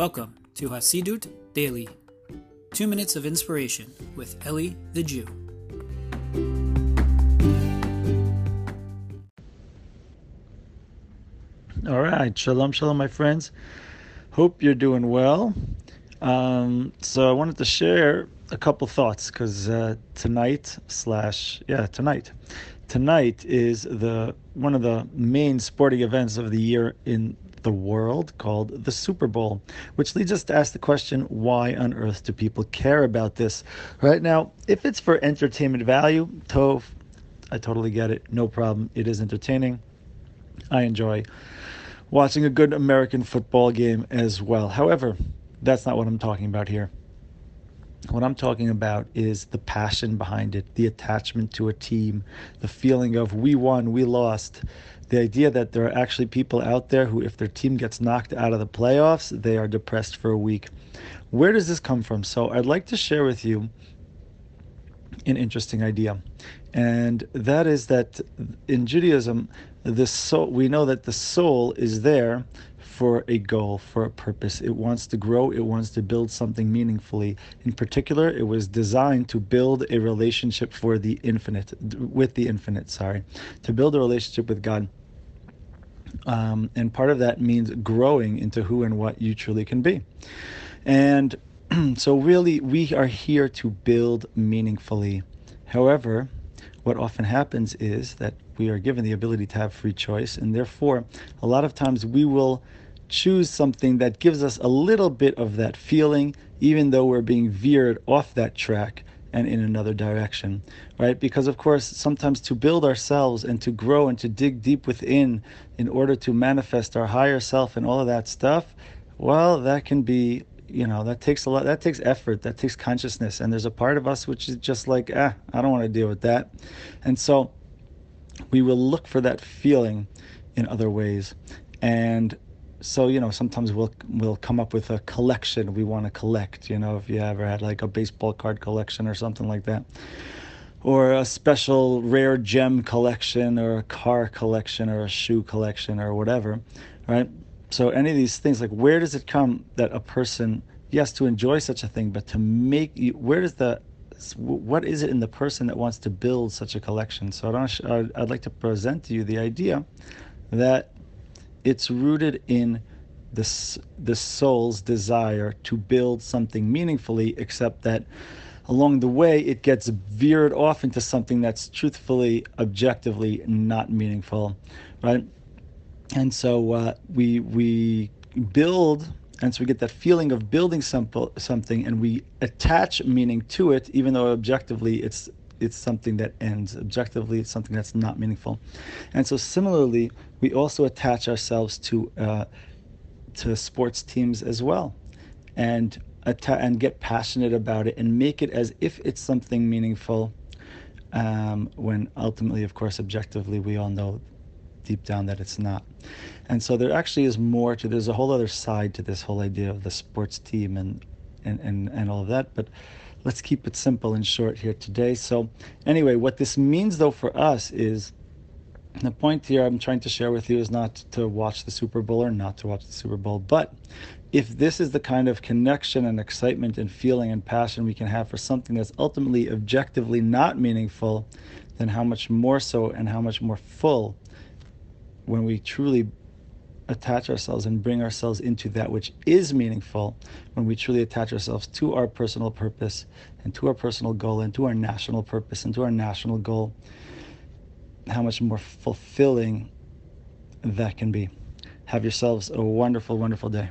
Welcome to Hasidut Daily, two minutes of inspiration with Eli the Jew. All right, shalom, shalom, my friends. Hope you're doing well. Um, so I wanted to share a couple thoughts because uh, tonight slash yeah tonight tonight is the one of the main sporting events of the year in the world called the Super Bowl, which leads us to ask the question why on earth do people care about this? Right now, if it's for entertainment value, Tov, I totally get it. No problem. It is entertaining. I enjoy watching a good American football game as well. However, that's not what I'm talking about here. What I'm talking about is the passion behind it, the attachment to a team, the feeling of we won, we lost. The idea that there are actually people out there who, if their team gets knocked out of the playoffs, they are depressed for a week. Where does this come from? So, I'd like to share with you an interesting idea. And that is that in Judaism, the soul, we know that the soul is there for a goal, for a purpose. It wants to grow, it wants to build something meaningfully. In particular, it was designed to build a relationship for the infinite, with the infinite, sorry, to build a relationship with God. Um, and part of that means growing into who and what you truly can be. And so, really, we are here to build meaningfully. However, what often happens is that we are given the ability to have free choice, and therefore, a lot of times we will choose something that gives us a little bit of that feeling, even though we're being veered off that track and in another direction, right? Because, of course, sometimes to build ourselves and to grow and to dig deep within in order to manifest our higher self and all of that stuff, well, that can be, you know, that takes a lot, that takes effort, that takes consciousness. And there's a part of us which is just like, ah, I don't want to deal with that. And so we will look for that feeling in other ways. And so you know sometimes we'll we'll come up with a collection we want to collect you know if you ever had like a baseball card collection or something like that or a special rare gem collection or a car collection or a shoe collection or whatever right so any of these things like where does it come that a person yes to enjoy such a thing but to make where does the what is it in the person that wants to build such a collection so I'd, like to present to you the idea that it's rooted in the, the soul's desire to build something meaningfully, except that along the way it gets veered off into something that's truthfully, objectively not meaningful, right? And so uh, we we build, and so we get that feeling of building some, something, and we attach meaning to it, even though objectively it's it's something that ends. Objectively, it's something that's not meaningful. And so, similarly, we also attach ourselves to uh, to sports teams as well, and atta- and get passionate about it and make it as if it's something meaningful. Um, when ultimately, of course, objectively, we all know deep down that it's not. And so there actually is more to there's a whole other side to this whole idea of the sports team and and, and, and all of that. But let's keep it simple and short here today. So, anyway, what this means though for us is the point here I'm trying to share with you is not to watch the Super Bowl or not to watch the Super Bowl, but if this is the kind of connection and excitement and feeling and passion we can have for something that's ultimately objectively not meaningful, then how much more so and how much more full when we truly attach ourselves and bring ourselves into that which is meaningful when we truly attach ourselves to our personal purpose and to our personal goal and to our national purpose and to our national goal, how much more fulfilling that can be. Have yourselves a wonderful, wonderful day.